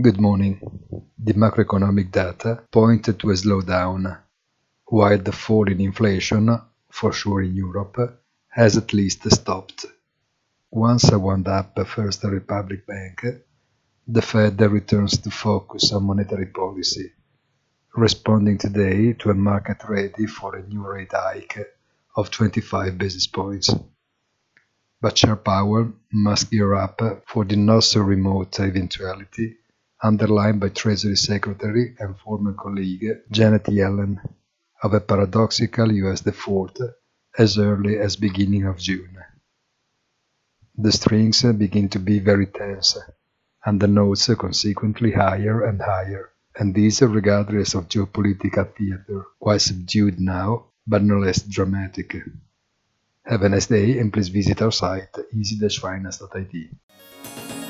Good morning. The macroeconomic data pointed to a slowdown, while the fall in inflation, for sure in Europe, has at least stopped. Once I wound up First Republic Bank, the Fed returns to focus on monetary policy, responding today to a market ready for a new rate hike of 25 basis points. But Chair Powell must gear up for the not so remote eventuality underlined by Treasury Secretary and former colleague Janet Yellen of a paradoxical US default as early as beginning of June. The strings begin to be very tense and the notes consequently higher and higher, and this regardless of geopolitical theater, quite subdued now but no less dramatic. Have a nice day and please visit our site easy-finance.it.